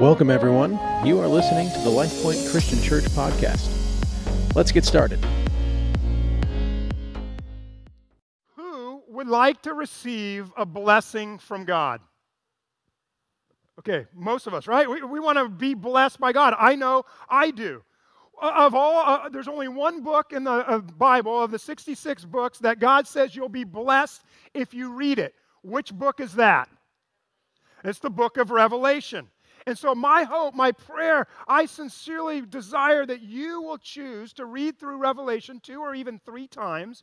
Welcome, everyone. You are listening to the LifePoint Christian Church podcast. Let's get started. Who would like to receive a blessing from God? Okay, most of us, right? We, we want to be blessed by God. I know I do. Of all, uh, there's only one book in the uh, Bible of the 66 books that God says you'll be blessed if you read it. Which book is that? It's the book of Revelation. And so, my hope, my prayer, I sincerely desire that you will choose to read through Revelation two or even three times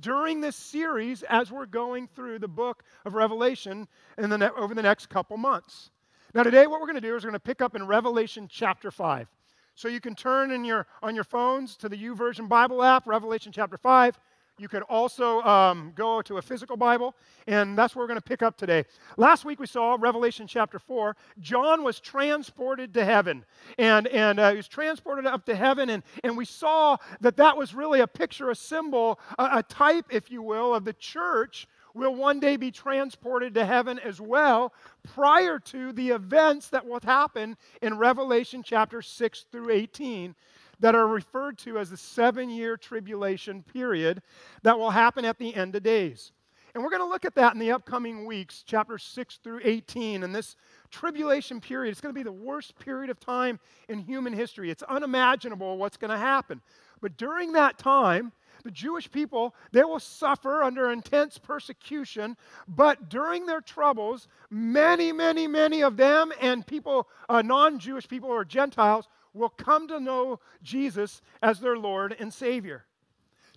during this series as we're going through the book of Revelation in the ne- over the next couple months. Now, today, what we're going to do is we're going to pick up in Revelation chapter 5. So you can turn in your, on your phones to the YouVersion Bible app, Revelation chapter 5. You could also um, go to a physical Bible, and that's where we're going to pick up today. Last week we saw Revelation chapter 4. John was transported to heaven, and, and uh, he was transported up to heaven, and, and we saw that that was really a picture, a symbol, a, a type, if you will, of the church will one day be transported to heaven as well prior to the events that will happen in Revelation chapter 6 through 18 that are referred to as the seven year tribulation period that will happen at the end of days. And we're going to look at that in the upcoming weeks, chapter 6 through 18. And this tribulation period, it's going to be the worst period of time in human history. It's unimaginable what's going to happen. But during that time, the Jewish people, they will suffer under intense persecution, but during their troubles, many, many, many of them and people, uh, non Jewish people or Gentiles, will come to know Jesus as their Lord and Savior.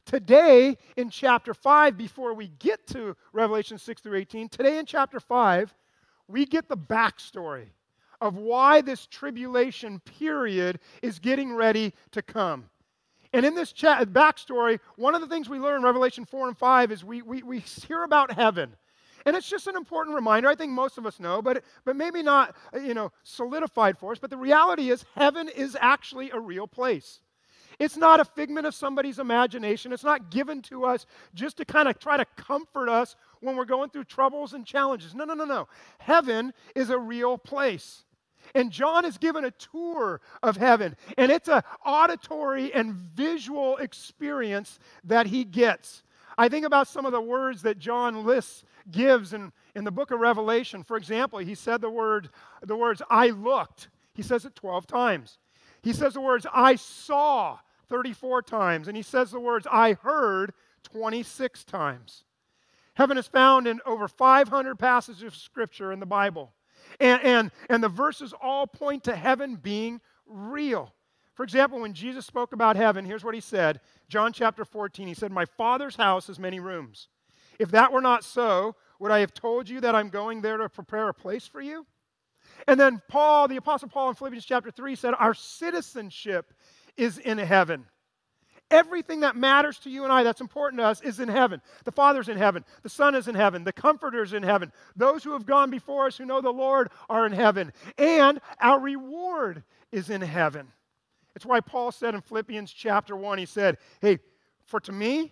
Today, in chapter 5, before we get to Revelation 6 through 18, today in chapter 5, we get the backstory of why this tribulation period is getting ready to come. And in this chat, backstory, one of the things we learn in Revelation 4 and 5 is we, we, we hear about heaven. And it's just an important reminder. I think most of us know, but, but maybe not, you know, solidified for us. But the reality is heaven is actually a real place. It's not a figment of somebody's imagination. It's not given to us just to kind of try to comfort us when we're going through troubles and challenges. No, no, no, no. Heaven is a real place. And John is given a tour of heaven, and it's an auditory and visual experience that he gets. I think about some of the words that John lists gives in, in the book of Revelation. For example, he said the word the words I looked. He says it 12 times. He says the words I saw 34 times and he says the words I heard 26 times. Heaven is found in over 500 passages of scripture in the Bible. And, and, and the verses all point to heaven being real. For example, when Jesus spoke about heaven, here's what he said John chapter 14. He said, My Father's house has many rooms. If that were not so, would I have told you that I'm going there to prepare a place for you? And then Paul, the Apostle Paul in Philippians chapter 3 said, Our citizenship is in heaven. Everything that matters to you and I that's important to us is in heaven. The Father's in heaven. The Son is in heaven. The Comforter's in heaven. Those who have gone before us who know the Lord are in heaven. And our reward is in heaven. It's why Paul said in Philippians chapter 1, he said, Hey, for to me,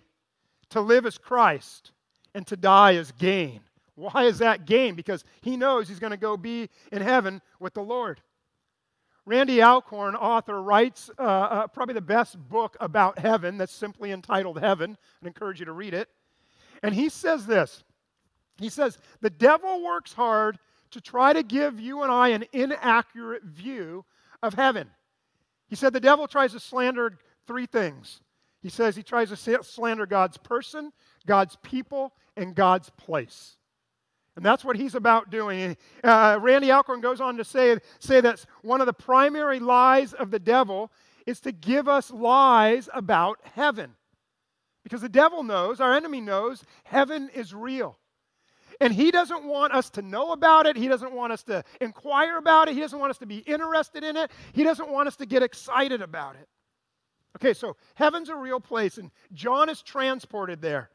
to live is Christ and to die is gain. Why is that gain? Because he knows he's going to go be in heaven with the Lord. Randy Alcorn, author, writes uh, uh, probably the best book about heaven that's simply entitled Heaven. I encourage you to read it. And he says this He says, The devil works hard to try to give you and I an inaccurate view of heaven. He said the devil tries to slander three things. He says he tries to slander God's person, God's people, and God's place. And that's what he's about doing. Uh, Randy Alcorn goes on to say, say that one of the primary lies of the devil is to give us lies about heaven. Because the devil knows, our enemy knows, heaven is real. And he doesn't want us to know about it. He doesn't want us to inquire about it. He doesn't want us to be interested in it. He doesn't want us to get excited about it. Okay, so heaven's a real place, and John is transported there.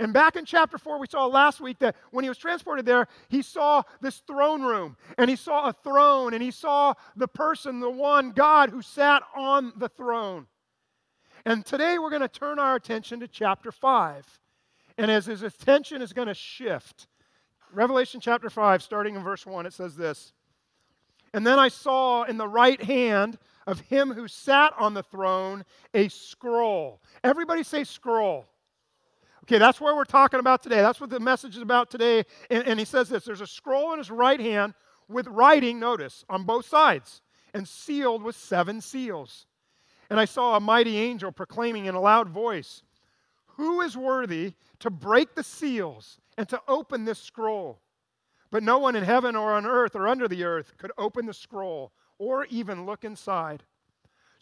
And back in chapter 4, we saw last week that when he was transported there, he saw this throne room, and he saw a throne, and he saw the person, the one God who sat on the throne. And today we're going to turn our attention to chapter 5. And as his attention is going to shift, Revelation chapter 5, starting in verse 1, it says this And then I saw in the right hand of him who sat on the throne a scroll. Everybody say scroll. Okay, that's where we're talking about today. That's what the message is about today. And, and, he says this there's a scroll in his right hand with writing, notice, on both sides, and sealed with seven seals. And I saw a mighty angel proclaiming in a loud voice, Who is worthy to break the seals and to open this scroll? But no one in heaven or on earth or under the earth could open the scroll or even look inside.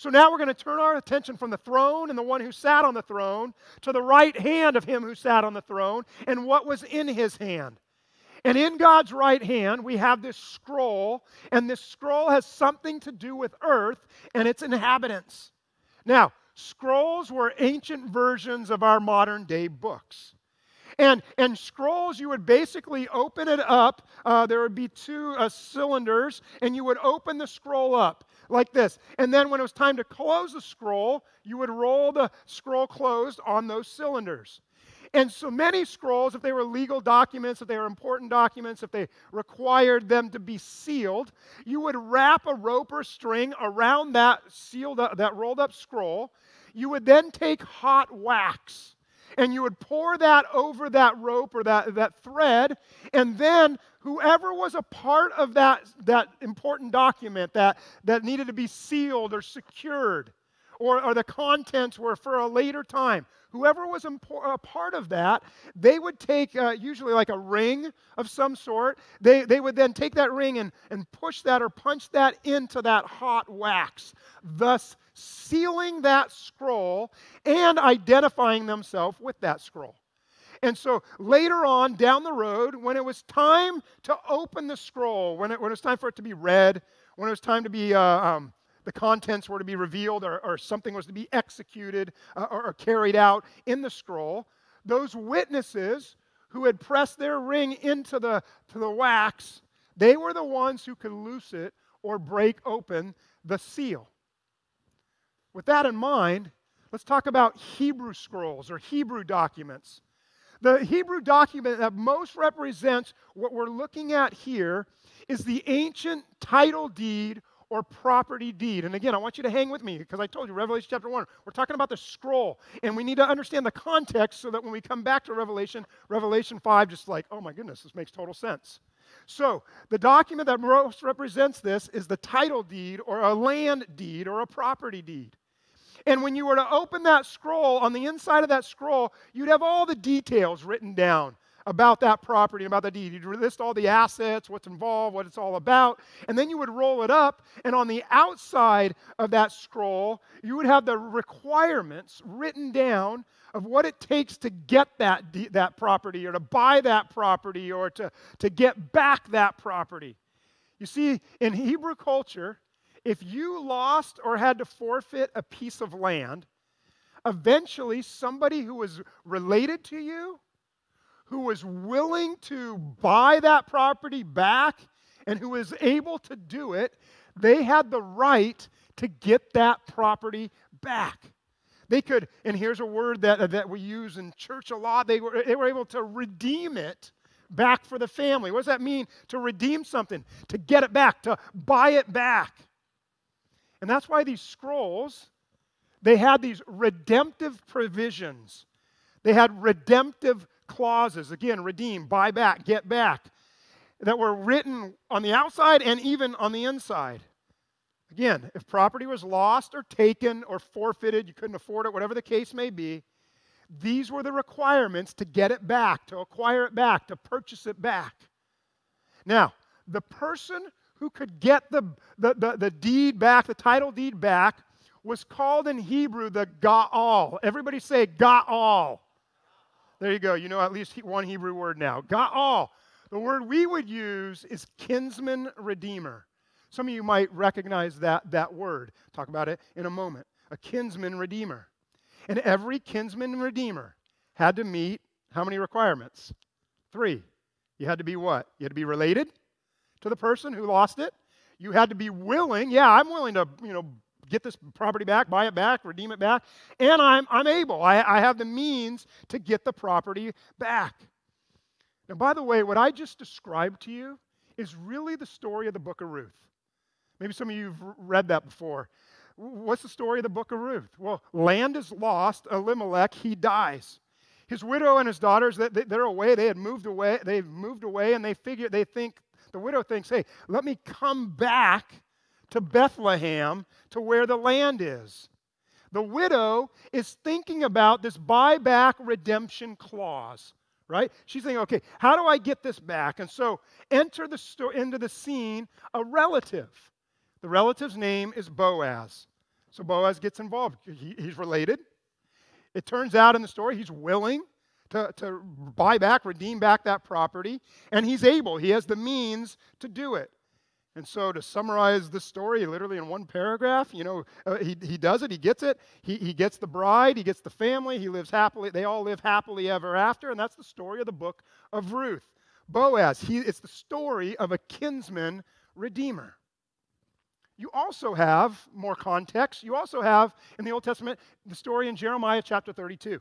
So now we're going to turn our attention from the throne and the one who sat on the throne to the right hand of him who sat on the throne and what was in his hand. And in God's right hand, we have this scroll, and this scroll has something to do with earth and its inhabitants. Now, scrolls were ancient versions of our modern day books. And, and scrolls, you would basically open it up. Uh, there would be two uh, cylinders, and you would open the scroll up like this. And then when it was time to close the scroll, you would roll the scroll closed on those cylinders. And so many scrolls, if they were legal documents, if they were important documents, if they required them to be sealed, you would wrap a rope or string around that sealed up, that rolled up scroll. You would then take hot wax and you would pour that over that rope or that, that thread, and then whoever was a part of that, that important document that, that needed to be sealed or secured, or, or the contents were for a later time, whoever was a part of that, they would take uh, usually like a ring of some sort. They, they would then take that ring and, and push that or punch that into that hot wax, thus sealing that scroll and identifying themselves with that scroll. And so later on down the road, when it was time to open the scroll, when it, when it was time for it to be read, when it was time to be uh, um, the contents were to be revealed or, or something was to be executed uh, or, or carried out in the scroll, those witnesses who had pressed their ring into the, to the wax, they were the ones who could loose it or break open the seal. With that in mind, let's talk about Hebrew scrolls or Hebrew documents. The Hebrew document that most represents what we're looking at here is the ancient title deed or property deed. And again, I want you to hang with me because I told you, Revelation chapter 1, we're talking about the scroll. And we need to understand the context so that when we come back to Revelation, Revelation 5, just like, oh my goodness, this makes total sense. So, the document that most represents this is the title deed or a land deed or a property deed. And when you were to open that scroll, on the inside of that scroll, you'd have all the details written down about that property, about the deed. You'd list all the assets, what's involved, what it's all about, and then you would roll it up, and on the outside of that scroll, you would have the requirements written down of what it takes to get that, that property or to buy that property or to, to get back that property. You see, in Hebrew culture, if you lost or had to forfeit a piece of land, eventually somebody who was related to you who was willing to buy that property back and who was able to do it, they had the right to get that property back. They could, and here's a word that, that we use in church a lot, they were, they were able to redeem it back for the family. What does that mean to redeem something? To get it back, to buy it back. And that's why these scrolls, they had these redemptive provisions. They had redemptive clauses again, redeem, buy back, get back that were written on the outside and even on the inside. Again, if property was lost or taken or forfeited, you couldn't afford it, whatever the case may be, these were the requirements to get it back, to acquire it back, to purchase it back. Now, the person who could get the, the, the, the deed back, the title deed back, was called in Hebrew the Gaal. Everybody say Gaal. There you go. You know at least one Hebrew word now. Ga'al. The word we would use is kinsman redeemer. Some of you might recognize that, that word. Talk about it in a moment. A kinsman redeemer. And every kinsman redeemer had to meet how many requirements? Three. You had to be what? You had to be related to the person who lost it. You had to be willing. Yeah, I'm willing to, you know, get this property back, buy it back, redeem it back, and I'm, I'm able. I, I have the means to get the property back. Now, by the way, what I just described to you is really the story of the book of Ruth. Maybe some of you have read that before. What's the story of the book of Ruth? Well, land is lost. Elimelech, he dies. His widow and his daughters, they're away. They had moved away. They've moved away, and they figure, they think, the widow thinks, hey, let me come back to Bethlehem to where the land is. The widow is thinking about this buyback redemption clause, right? She's thinking, okay, how do I get this back? And so enter the sto- into the scene a relative. The relative's name is Boaz. So Boaz gets involved. He, he's related. It turns out in the story he's willing to, to buy back, redeem back that property, and he's able. He has the means to do it. And so, to summarize the story literally in one paragraph, you know, uh, he, he does it, he gets it, he, he gets the bride, he gets the family, he lives happily, they all live happily ever after, and that's the story of the book of Ruth. Boaz, he, it's the story of a kinsman redeemer. You also have more context. You also have in the Old Testament the story in Jeremiah chapter 32.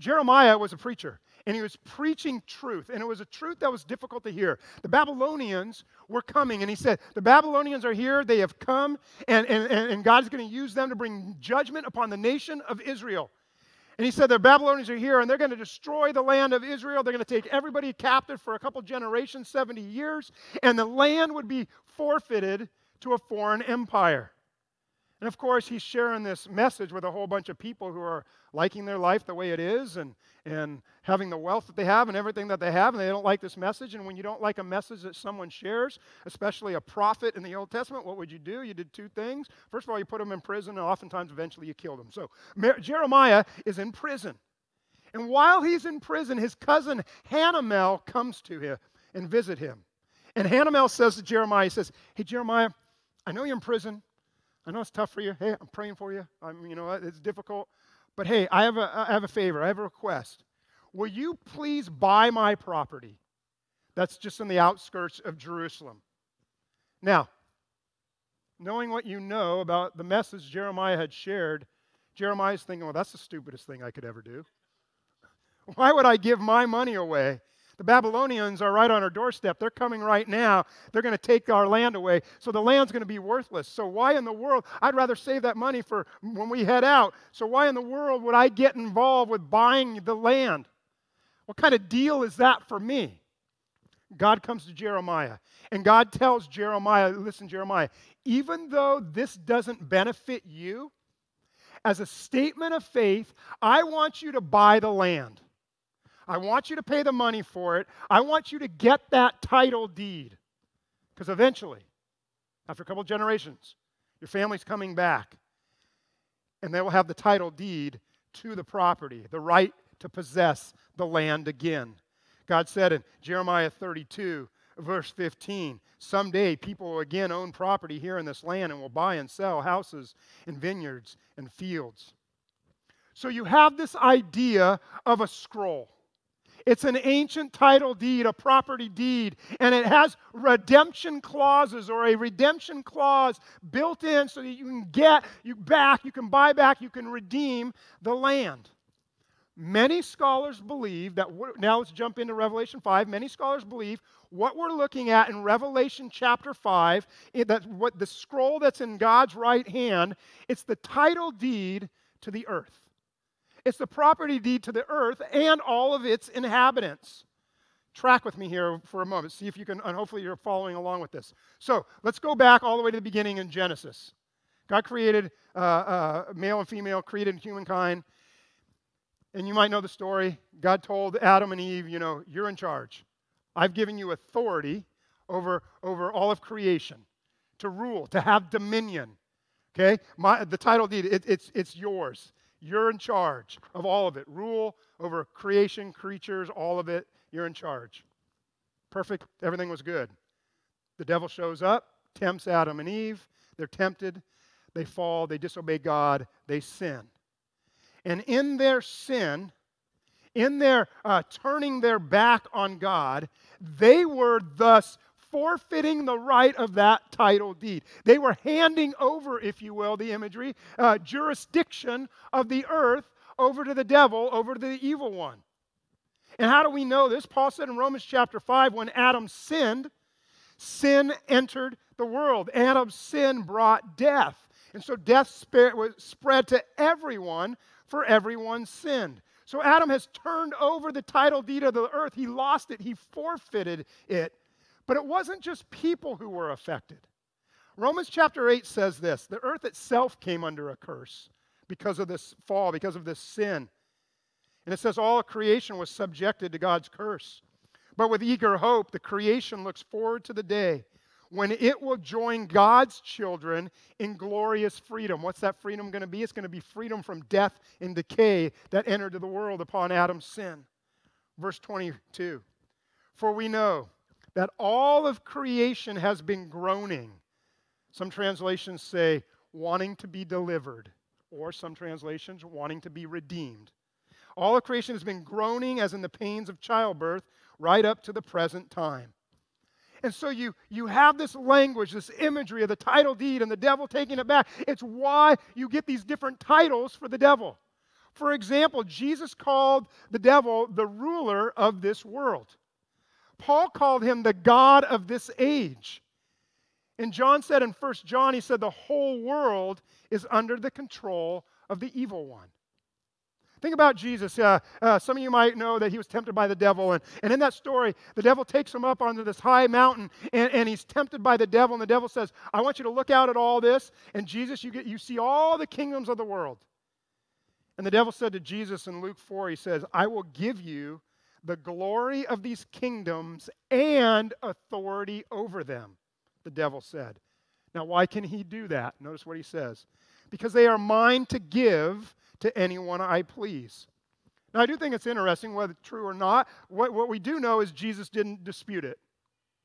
Jeremiah was a preacher, and he was preaching truth, and it was a truth that was difficult to hear. The Babylonians were coming, and he said, The Babylonians are here, they have come, and, and, and God is going to use them to bring judgment upon the nation of Israel. And he said, The Babylonians are here, and they're going to destroy the land of Israel. They're going to take everybody captive for a couple generations, 70 years, and the land would be forfeited to a foreign empire. And of course, he's sharing this message with a whole bunch of people who are liking their life the way it is and, and having the wealth that they have and everything that they have, and they don't like this message. And when you don't like a message that someone shares, especially a prophet in the Old Testament, what would you do? You did two things. First of all, you put them in prison, and oftentimes, eventually, you killed them. So Jeremiah is in prison. And while he's in prison, his cousin Hanamel comes to him and visit him. And Hanamel says to Jeremiah, he says, Hey, Jeremiah, I know you're in prison. I know it's tough for you. Hey, I'm praying for you. I'm, you know, it's difficult. But hey, I have a, I have a favor. I have a request. Will you please buy my property? That's just in the outskirts of Jerusalem. Now, knowing what you know about the message Jeremiah had shared, Jeremiah's thinking, well, that's the stupidest thing I could ever do. Why would I give my money away the Babylonians are right on our doorstep. They're coming right now. They're going to take our land away. So the land's going to be worthless. So why in the world? I'd rather save that money for when we head out. So why in the world would I get involved with buying the land? What kind of deal is that for me? God comes to Jeremiah, and God tells Jeremiah, listen, Jeremiah, even though this doesn't benefit you, as a statement of faith, I want you to buy the land. I want you to pay the money for it. I want you to get that title deed. Because eventually, after a couple generations, your family's coming back and they will have the title deed to the property, the right to possess the land again. God said in Jeremiah 32, verse 15, someday people will again own property here in this land and will buy and sell houses and vineyards and fields. So you have this idea of a scroll. It's an ancient title deed, a property deed, and it has redemption clauses or a redemption clause built in so that you can get you back, you can buy back, you can redeem the land. Many scholars believe that now let's jump into Revelation 5. Many scholars believe what we're looking at in Revelation chapter 5, that what the scroll that's in God's right hand, it's the title deed to the earth. It's the property deed to the earth and all of its inhabitants. Track with me here for a moment. See if you can, and hopefully you're following along with this. So let's go back all the way to the beginning in Genesis. God created uh, uh, male and female, created humankind. And you might know the story. God told Adam and Eve, you know, you're in charge. I've given you authority over, over all of creation to rule, to have dominion. Okay? My, the title deed, it, it's, it's yours. You're in charge of all of it. Rule over creation, creatures, all of it. You're in charge. Perfect. Everything was good. The devil shows up, tempts Adam and Eve. They're tempted. They fall. They disobey God. They sin. And in their sin, in their uh, turning their back on God, they were thus forfeiting the right of that title deed. They were handing over, if you will, the imagery, uh, jurisdiction of the earth over to the devil, over to the evil one. And how do we know this? Paul said in Romans chapter 5 when Adam sinned, sin entered the world. Adam's sin brought death. And so death spread to everyone, for everyone sinned. So Adam has turned over the title deed of the earth. He lost it, he forfeited it. But it wasn't just people who were affected. Romans chapter 8 says this the earth itself came under a curse because of this fall, because of this sin. And it says all creation was subjected to God's curse. But with eager hope, the creation looks forward to the day when it will join God's children in glorious freedom. What's that freedom going to be? It's going to be freedom from death and decay that entered the world upon Adam's sin. Verse 22 For we know that all of creation has been groaning. Some translations say wanting to be delivered, or some translations wanting to be redeemed. All of creation has been groaning as in the pains of childbirth right up to the present time. And so you, you have this language, this imagery of the title deed and the devil taking it back. It's why you get these different titles for the devil. For example, Jesus called the devil the ruler of this world. Paul called him the God of this age. And John said in 1 John, he said, the whole world is under the control of the evil one. Think about Jesus. Uh, uh, some of you might know that he was tempted by the devil. And, and in that story, the devil takes him up onto this high mountain and, and he's tempted by the devil. And the devil says, I want you to look out at all this. And Jesus, you, get, you see all the kingdoms of the world. And the devil said to Jesus in Luke 4, he says, I will give you the glory of these kingdoms and authority over them, the devil said. Now, why can he do that? Notice what he says. Because they are mine to give to anyone I please. Now, I do think it's interesting, whether true or not. What, what we do know is Jesus didn't dispute it,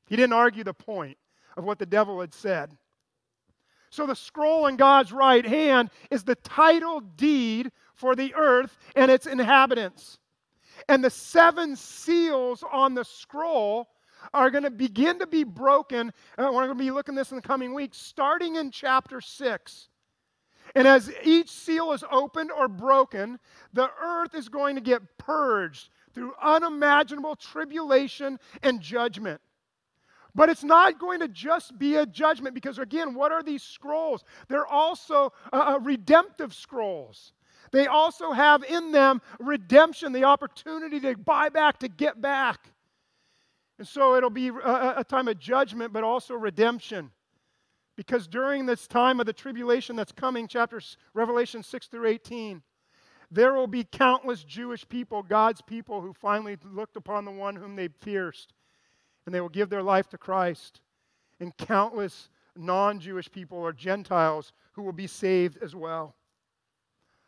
he didn't argue the point of what the devil had said. So, the scroll in God's right hand is the title deed for the earth and its inhabitants. And the seven seals on the scroll are going to begin to be broken. Uh, we're going to be looking at this in the coming weeks, starting in chapter 6. And as each seal is opened or broken, the earth is going to get purged through unimaginable tribulation and judgment. But it's not going to just be a judgment because, again, what are these scrolls? They're also uh, uh redemptive scrolls. They also have in them redemption, the opportunity to buy back, to get back. And so it'll be a, a time of judgment, but also redemption. Because during this time of the tribulation that's coming, chapters Revelation 6 through 18, there will be countless Jewish people, God's people, who finally looked upon the one whom they pierced, and they will give their life to Christ. And countless non Jewish people or Gentiles who will be saved as well.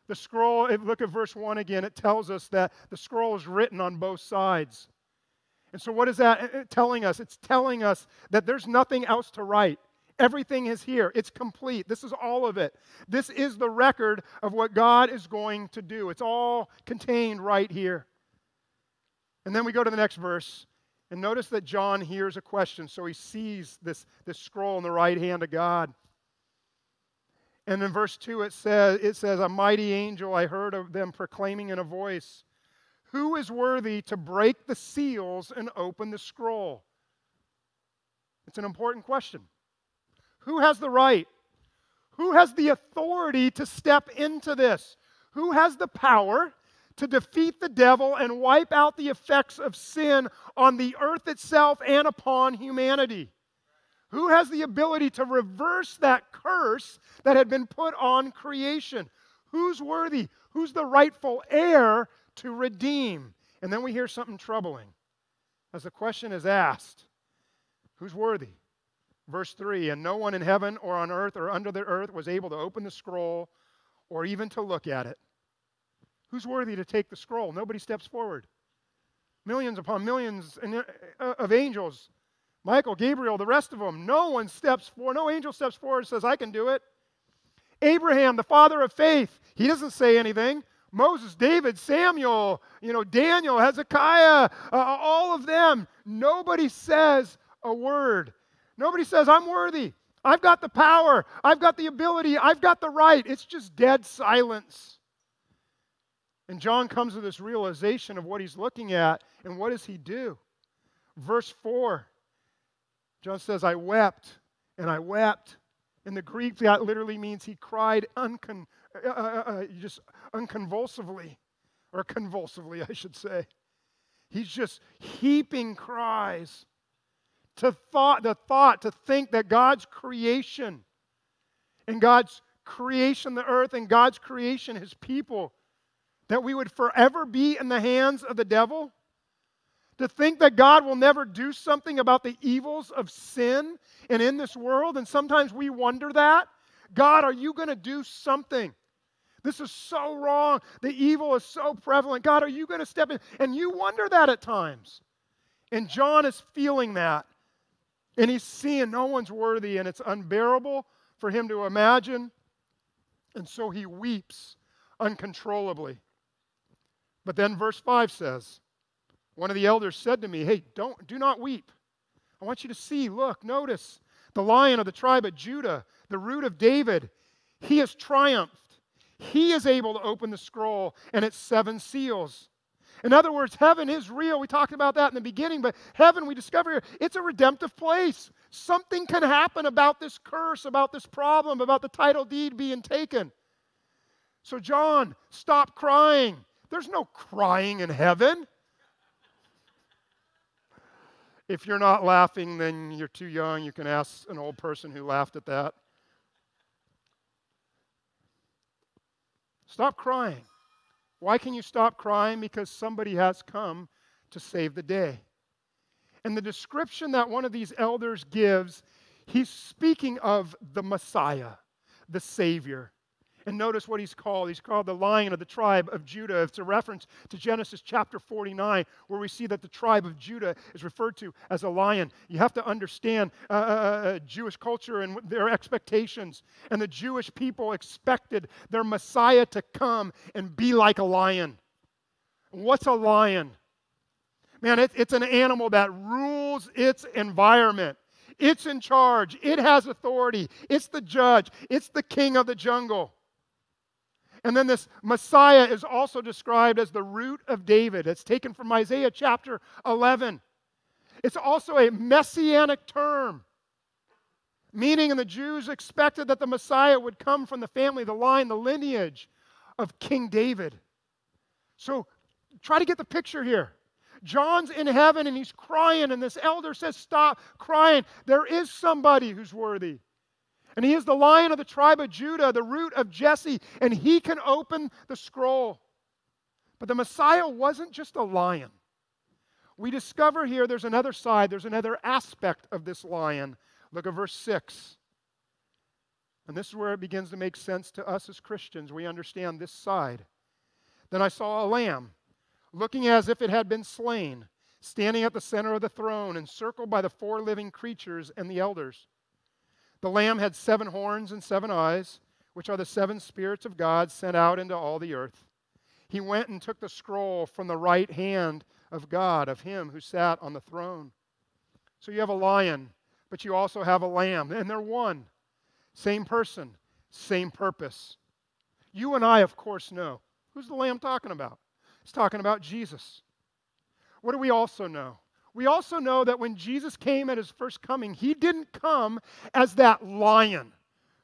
The scroll, look at verse 1 again, it tells us that the scroll is written on both sides. And so, what is that telling us? It's telling us that there's nothing else to write. Everything is here. It's complete. This is all of it. This is the record of what God is going to do. It's all contained right here. And then we go to the next verse. And notice that John hears a question. So he sees this, this scroll in the right hand of God. And in verse 2 it says, it says, A mighty angel I heard of them proclaiming in a voice, Who is worthy to break the seals and open the scroll? It's an important question. Who has the right? Who has the authority to step into this? Who has the power to defeat the devil and wipe out the effects of sin on the earth itself and upon humanity? Who has the ability to reverse that curse that had been put on creation? Who's worthy? Who's the rightful heir to redeem? And then we hear something troubling. As the question is asked, who's worthy? Verse 3 And no one in heaven or on earth or under the earth was able to open the scroll or even to look at it. Who's worthy to take the scroll? Nobody steps forward. Millions upon millions uh, of angels Michael, Gabriel, the rest of them, no one steps forward, no angel steps forward and says, I can do it. Abraham, the father of faith, he doesn't say anything. Moses, David, Samuel, you know, Daniel, Hezekiah, uh, all of them, nobody says a word. Nobody says, I'm worthy. I've got the power. I've got the ability. I've got the right. It's just dead silence. And John comes to this realization of what he's looking at, and what does he do? Verse 4 John says, I wept and I wept. In the Greek, that literally means he cried uncon- uh, uh, uh, uh just unconvulsively, or convulsively, I should say. He's just heaping cries. To thought, the thought to think that God's creation and God's creation, the earth, and God's creation, his people, that we would forever be in the hands of the devil? To think that God will never do something about the evils of sin and in this world, and sometimes we wonder that. God, are you going to do something? This is so wrong. The evil is so prevalent. God, are you going to step in? And you wonder that at times. And John is feeling that. And he's seeing no one's worthy, and it's unbearable for him to imagine. And so he weeps uncontrollably. But then verse 5 says, One of the elders said to me, Hey, don't, do not weep. I want you to see, look, notice the lion of the tribe of Judah, the root of David, he has triumphed. He is able to open the scroll and its seven seals. In other words, heaven is real. We talked about that in the beginning, but heaven, we discover here, it's a redemptive place. Something can happen about this curse, about this problem, about the title deed being taken. So, John, stop crying. There's no crying in heaven. If you're not laughing, then you're too young. You can ask an old person who laughed at that. Stop crying. Why can you stop crying? Because somebody has come to save the day. And the description that one of these elders gives, he's speaking of the Messiah, the Savior. And notice what he's called. He's called the lion of the tribe of Judah. It's a reference to Genesis chapter 49, where we see that the tribe of Judah is referred to as a lion. You have to understand uh, uh, uh, uh Jewish culture and their expectations. And the Jewish people expected their Messiah to come and be like a lion. What's a lion? Man, it, it's an animal that rules its environment. It's in charge. It has authority. It's the judge. It's the king of the jungle. And then this Messiah is also described as the root of David. It's taken from Isaiah chapter 11. It's also a messianic term, meaning and the Jews expected that the Messiah would come from the family, the line, the lineage of King David. So try to get the picture here. John's in heaven and he's crying, and this elder says, Stop crying. There is somebody who's worthy. And he is the lion of the tribe of Judah, the root of Jesse, and he can open the scroll. But the Messiah wasn't just a lion. We discover here there's another side, there's another aspect of this lion. Look at verse 6. And this is where it begins to make sense to us as Christians. We understand this side. Then I saw a lamb, looking as if it had been slain, standing at the center of the throne, encircled by the four living creatures and the elders. The Lamb had seven horns and seven eyes, which are the seven spirits of God sent out into all the earth. He went and took the scroll from the right hand of God, of him who sat on the throne. So you have a lion, but you also have a lamb, and they're one. Same person, same purpose. You and I, of course, know. Who's the lamb talking about? It's talking about Jesus. What do we also know? We also know that when Jesus came at his first coming, he didn't come as that lion,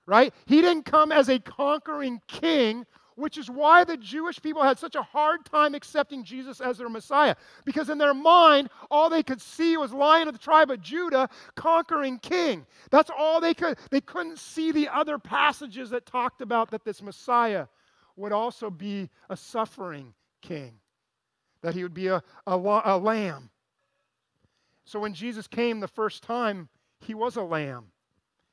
right? He didn't come as a conquering king, which is why the Jewish people had such a hard time accepting Jesus as their Messiah. Because in their mind, all they could see was Lion of the tribe of Judah, conquering king. That's all they could. They couldn't see the other passages that talked about that this Messiah would also be a suffering king, that he would be a, a, a lamb so when Jesus came the first time, he was a lamb,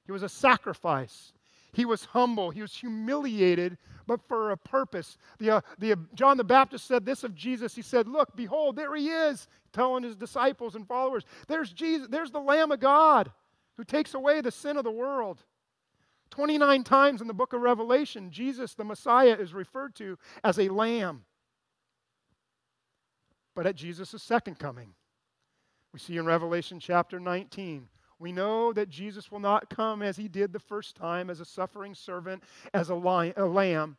he was a sacrifice. He was humble. He was humiliated, but for a purpose. The, uh, the, uh, John the Baptist said this of Jesus. He said, Look, behold, there he is, telling his disciples and followers, There's Jesus, there's the Lamb of God who takes away the sin of the world. 29 times in the book of Revelation, Jesus, the Messiah, is referred to as a lamb. But at Jesus' second coming, we see in Revelation chapter 19. We know that Jesus will not come as he did the first time as a suffering servant, as a, lion, a lamb.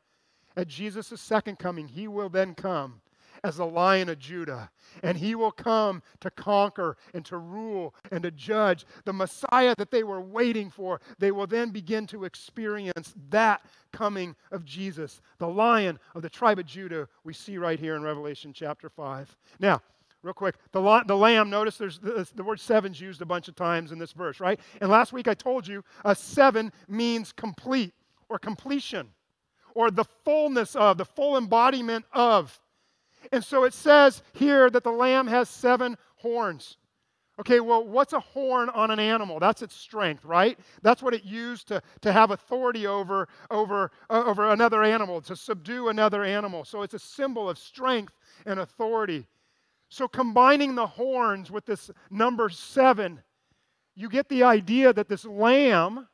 At Jesus' second coming, he will then come as the lion of Judah, and he will come to conquer and to rule and to judge. The Messiah that they were waiting for, they will then begin to experience that coming of Jesus, the lion of the tribe of Judah, we see right here in Revelation chapter 5. Now, real quick, the, the lamb, notice there's the, the word seven's used a bunch of times in this verse, right? And last week I told you a seven means complete or completion or the fullness of, the full embodiment of. And so it says here that the lamb has seven horns. Okay, well, what's a horn on an animal? That's its strength, right? That's what it used to, to have authority over, over, uh, over another animal, to subdue another animal. So it's a symbol of strength and authority. So combining the horns with this number seven, you get the idea that this lamb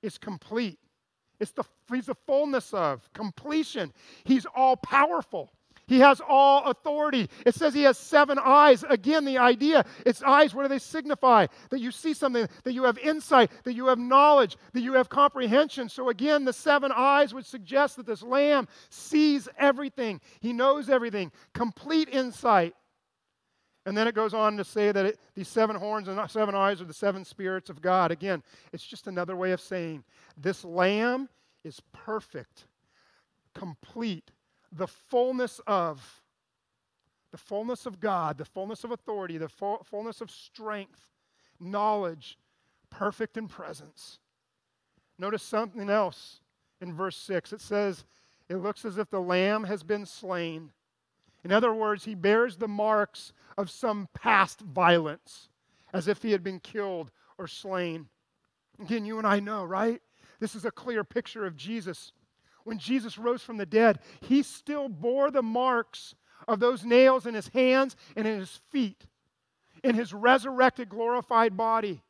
is complete. It's the, he's the fullness of completion. He's all powerful. He has all authority. It says he has seven eyes. Again, the idea it's eyes, what do they signify? That you see something, that you have insight, that you have knowledge, that you have comprehension. So, again, the seven eyes would suggest that this lamb sees everything, he knows everything, complete insight. And then it goes on to say that it, these seven horns and seven eyes are the seven spirits of God. Again, it's just another way of saying this lamb is perfect, complete, the fullness of the fullness of God, the fullness of authority, the fullness of strength, knowledge, perfect in presence. Notice something else in verse 6. It says, It looks as if the lamb has been slain. In other words, he bears the marks of some past violence, as if he had been killed or slain. Again, you and I know, right? This is a clear picture of Jesus when Jesus rose from the dead, he still bore the marks of those nails in his hands and in his feet, in his resurrected, glorified body.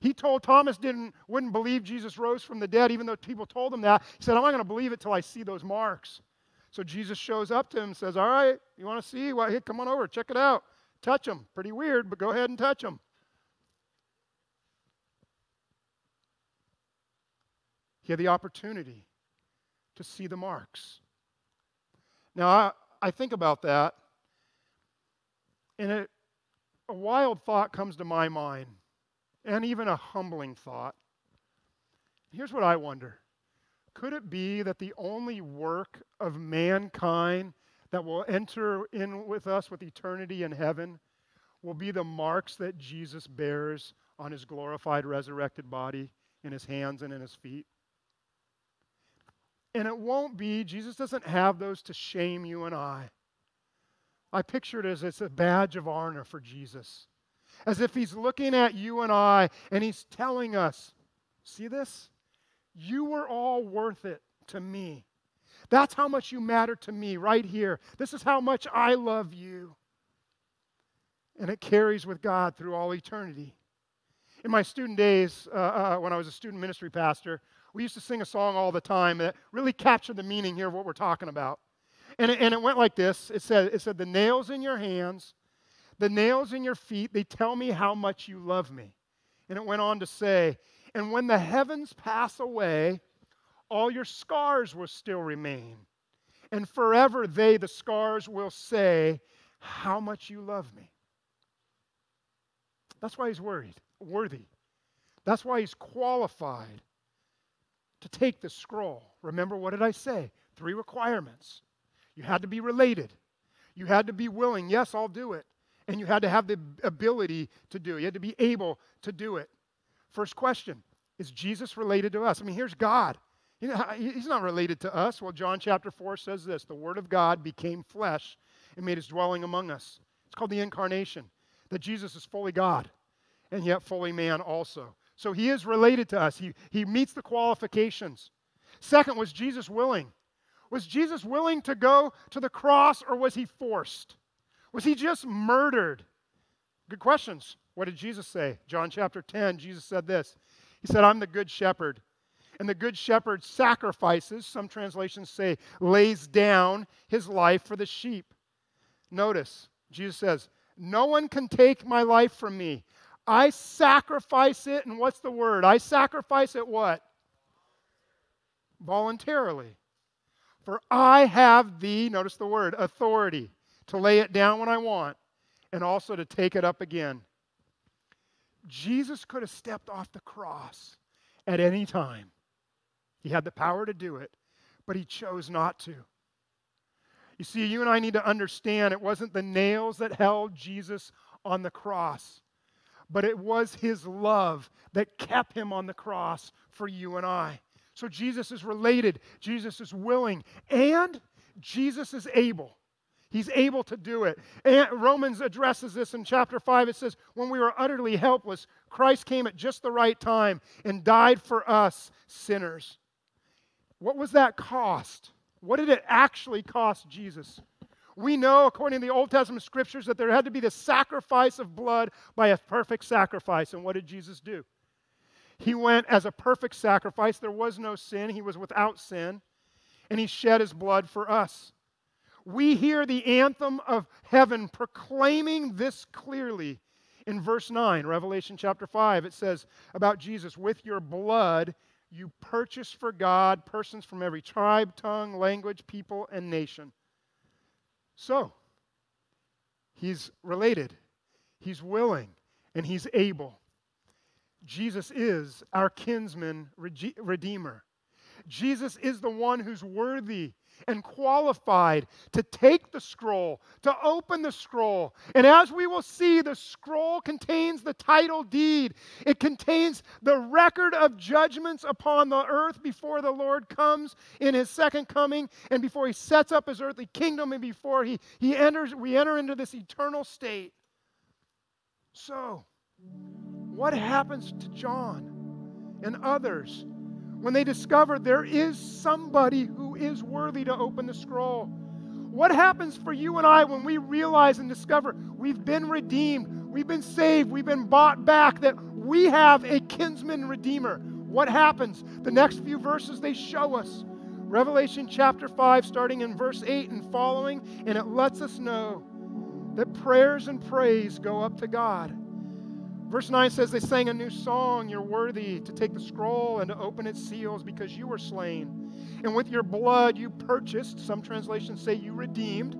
He told Thomas didn't wouldn't believe Jesus rose from the dead, even though people told him that. He said, I'm not going to believe it till I see those marks. So Jesus shows up to him and says, All right, you want to see? Well, hey, come on over, check it out. Touch him. Pretty weird, but go ahead and touch him. He had the opportunity to see the marks. Now, I, I think about that, and it, a wild thought comes to my mind, and even a humbling thought. Here's what I wonder Could it be that the only work of mankind that will enter in with us with eternity in heaven will be the marks that Jesus bears on his glorified, resurrected body in his hands and in his feet? And it won't be, Jesus doesn't have those to shame you and I. I picture it as it's a badge of honor for Jesus. As if he's looking at you and I and he's telling us, see this? You were all worth it to me. That's how much you matter to me right here. This is how much I love you. And it carries with God through all eternity. In my student days, uh, uh, when I was a student ministry pastor, we used to sing a song all the time that really captured the meaning here of what we're talking about. And it, and it went like this it said, it said, The nails in your hands, the nails in your feet, they tell me how much you love me. And it went on to say, And when the heavens pass away, all your scars will still remain. And forever they, the scars, will say, How much you love me. That's why he's worried, worthy. That's why he's qualified to take the scroll. Remember, what did I say? Three requirements. You had to be related, you had to be willing. Yes, I'll do it. And you had to have the ability to do it. You had to be able to do it. First question Is Jesus related to us? I mean, here's God. He's not related to us. Well, John chapter 4 says this The Word of God became flesh and made his dwelling among us. It's called the incarnation, that Jesus is fully God and yet fully man also. So he is related to us. He, he meets the qualifications. Second, was Jesus willing? Was Jesus willing to go to the cross or was he forced? Was he just murdered? Good questions. What did Jesus say? John chapter 10, Jesus said this He said, I'm the good shepherd. And the good shepherd sacrifices, some translations say, lays down his life for the sheep. Notice, Jesus says, No one can take my life from me. I sacrifice it, and what's the word? I sacrifice it what? Voluntarily. For I have the, notice the word, authority to lay it down when I want, and also to take it up again. Jesus could have stepped off the cross at any time. He had the power to do it, but he chose not to. You see, you and I need to understand it wasn't the nails that held Jesus on the cross, but it was his love that kept him on the cross for you and I. So Jesus is related, Jesus is willing, and Jesus is able. He's able to do it. And Romans addresses this in chapter 5. It says, When we were utterly helpless, Christ came at just the right time and died for us sinners. What was that cost? What did it actually cost Jesus? We know, according to the Old Testament scriptures, that there had to be the sacrifice of blood by a perfect sacrifice. And what did Jesus do? He went as a perfect sacrifice. There was no sin, he was without sin, and he shed his blood for us. We hear the anthem of heaven proclaiming this clearly in verse 9, Revelation chapter 5. It says about Jesus, with your blood you purchased for God persons from every tribe, tongue, language, people, and nation. So, he's related, he's willing, and he's able. Jesus is our kinsman redeemer. Jesus is the one who's worthy and qualified to take the scroll, to open the scroll. And as we will see, the scroll contains the title deed, it contains the record of judgments upon the earth before the Lord comes in his second coming and before he sets up his earthly kingdom and before he, he enters, we enter into this eternal state. So, what happens to John and others when they discover there is somebody who is worthy to open the scroll. What happens for you and I when we realize and discover we've been redeemed, we've been saved, we've been bought back, that we have a kinsman redeemer? What happens? The next few verses they show us. Revelation chapter 5, starting in verse 8 and following, and it lets us know that prayers and praise go up to God. Verse 9 says, They sang a new song. You're worthy to take the scroll and to open its seals because you were slain. And with your blood you purchased, some translations say you redeemed,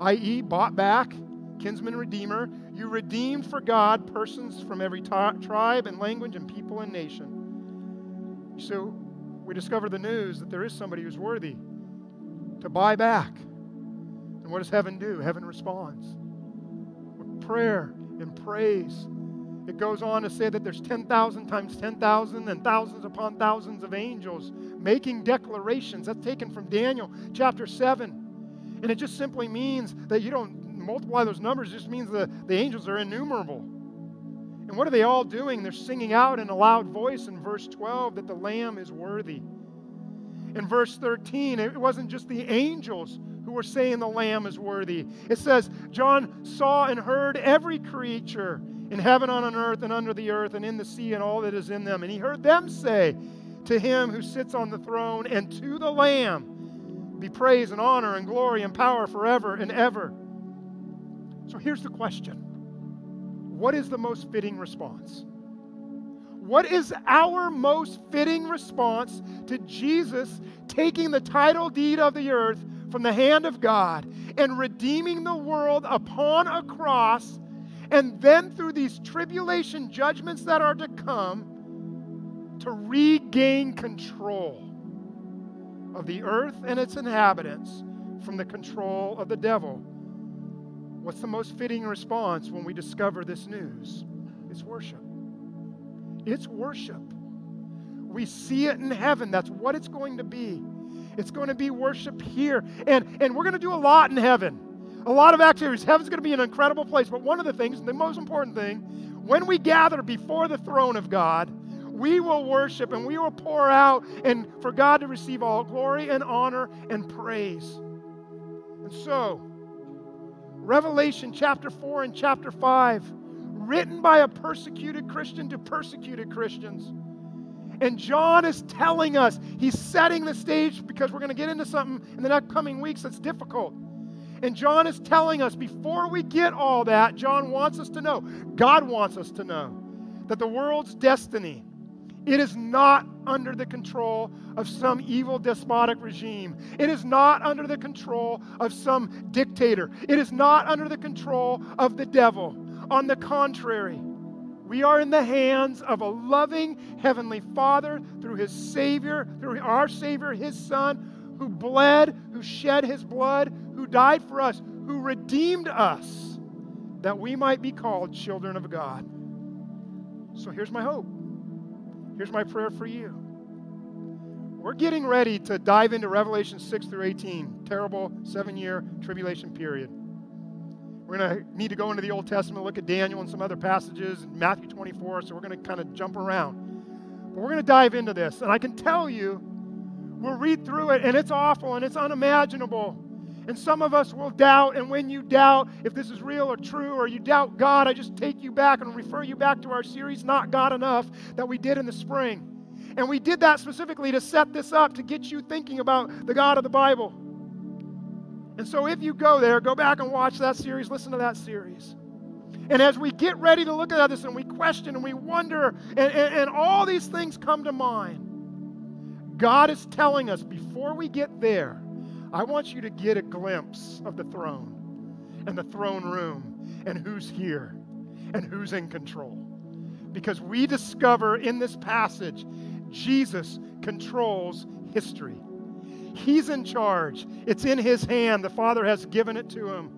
i.e., bought back, kinsman redeemer. You redeemed for God persons from every t- tribe and language and people and nation. So we discover the news that there is somebody who's worthy to buy back. And what does heaven do? Heaven responds with prayer and praise it goes on to say that there's 10,000 times 10,000 and thousands upon thousands of angels making declarations. That's taken from Daniel chapter 7. And it just simply means that you don't multiply those numbers, it just means the, the angels are innumerable. And what are they all doing? They're singing out in a loud voice in verse 12 that the Lamb is worthy. In verse 13, it wasn't just the angels who were saying the Lamb is worthy. It says, John saw and heard every creature in heaven, on an earth, and under the earth, and in the sea, and all that is in them. And he heard them say to him who sits on the throne and to the Lamb be praise and honor and glory and power forever and ever. So here's the question What is the most fitting response? What is our most fitting response to Jesus taking the title deed of the earth from the hand of God and redeeming the world upon a cross and then through these tribulation judgments that are to come, to regain control of the earth and its inhabitants from the control of the devil. What's the most fitting response when we discover this news? It's worship. It's worship. We see it in heaven. That's what it's going to be. It's going to be worship here. And, and we're going to do a lot in heaven a lot of activities. Heaven's going to be an incredible place. But one of the things, the most important thing, when we gather before the throne of God, we will worship and we will pour out and for God to receive all glory and honor and praise. And so, Revelation chapter 4 and chapter 5, written by a persecuted Christian to persecuted Christians. And John is telling us, he's setting the stage because we're going to get into something in the upcoming weeks that's difficult. And John is telling us before we get all that, John wants us to know, God wants us to know, that the world's destiny It is not under the control of some evil despotic regime. It is not under the control of some dictator. It is not under the control of the devil. On the contrary, we are in the hands of a loving Heavenly Father through His Savior, through our Savior, His Son, who bled, who shed His blood, who died for us, who redeemed us, that we might be called children of God. So here's my hope. Here's my prayer for you. We're getting ready to dive into Revelation 6 through 18, terrible seven year tribulation period. We're going to need to go into the Old Testament, look at Daniel and some other passages, Matthew 24, so we're going to kind of jump around. But we're going to dive into this. And I can tell you, we'll read through it, and it's awful and it's unimaginable. And some of us will doubt, and when you doubt if this is real or true, or you doubt God, I just take you back and refer you back to our series, Not God Enough, that we did in the spring. And we did that specifically to set this up, to get you thinking about the God of the Bible. And so if you go there, go back and watch that series, listen to that series. And as we get ready to look at this and we question and we wonder, and, and, and all these things come to mind, God is telling us before we get there, I want you to get a glimpse of the throne and the throne room and who's here and who's in control. Because we discover in this passage, Jesus controls history. He's in charge, it's in His hand. The Father has given it to Him.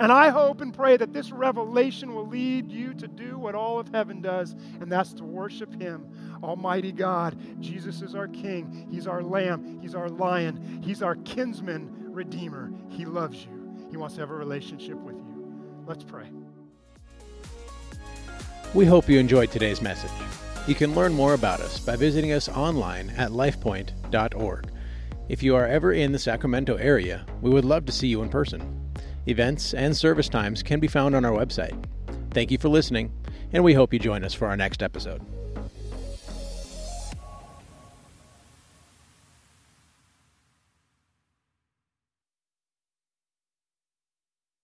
And I hope and pray that this revelation will lead you to do what all of heaven does, and that's to worship Him. Almighty God, Jesus is our King. He's our Lamb. He's our Lion. He's our kinsman Redeemer. He loves you. He wants to have a relationship with you. Let's pray. We hope you enjoyed today's message. You can learn more about us by visiting us online at lifepoint.org. If you are ever in the Sacramento area, we would love to see you in person. Events and service times can be found on our website. Thank you for listening, and we hope you join us for our next episode.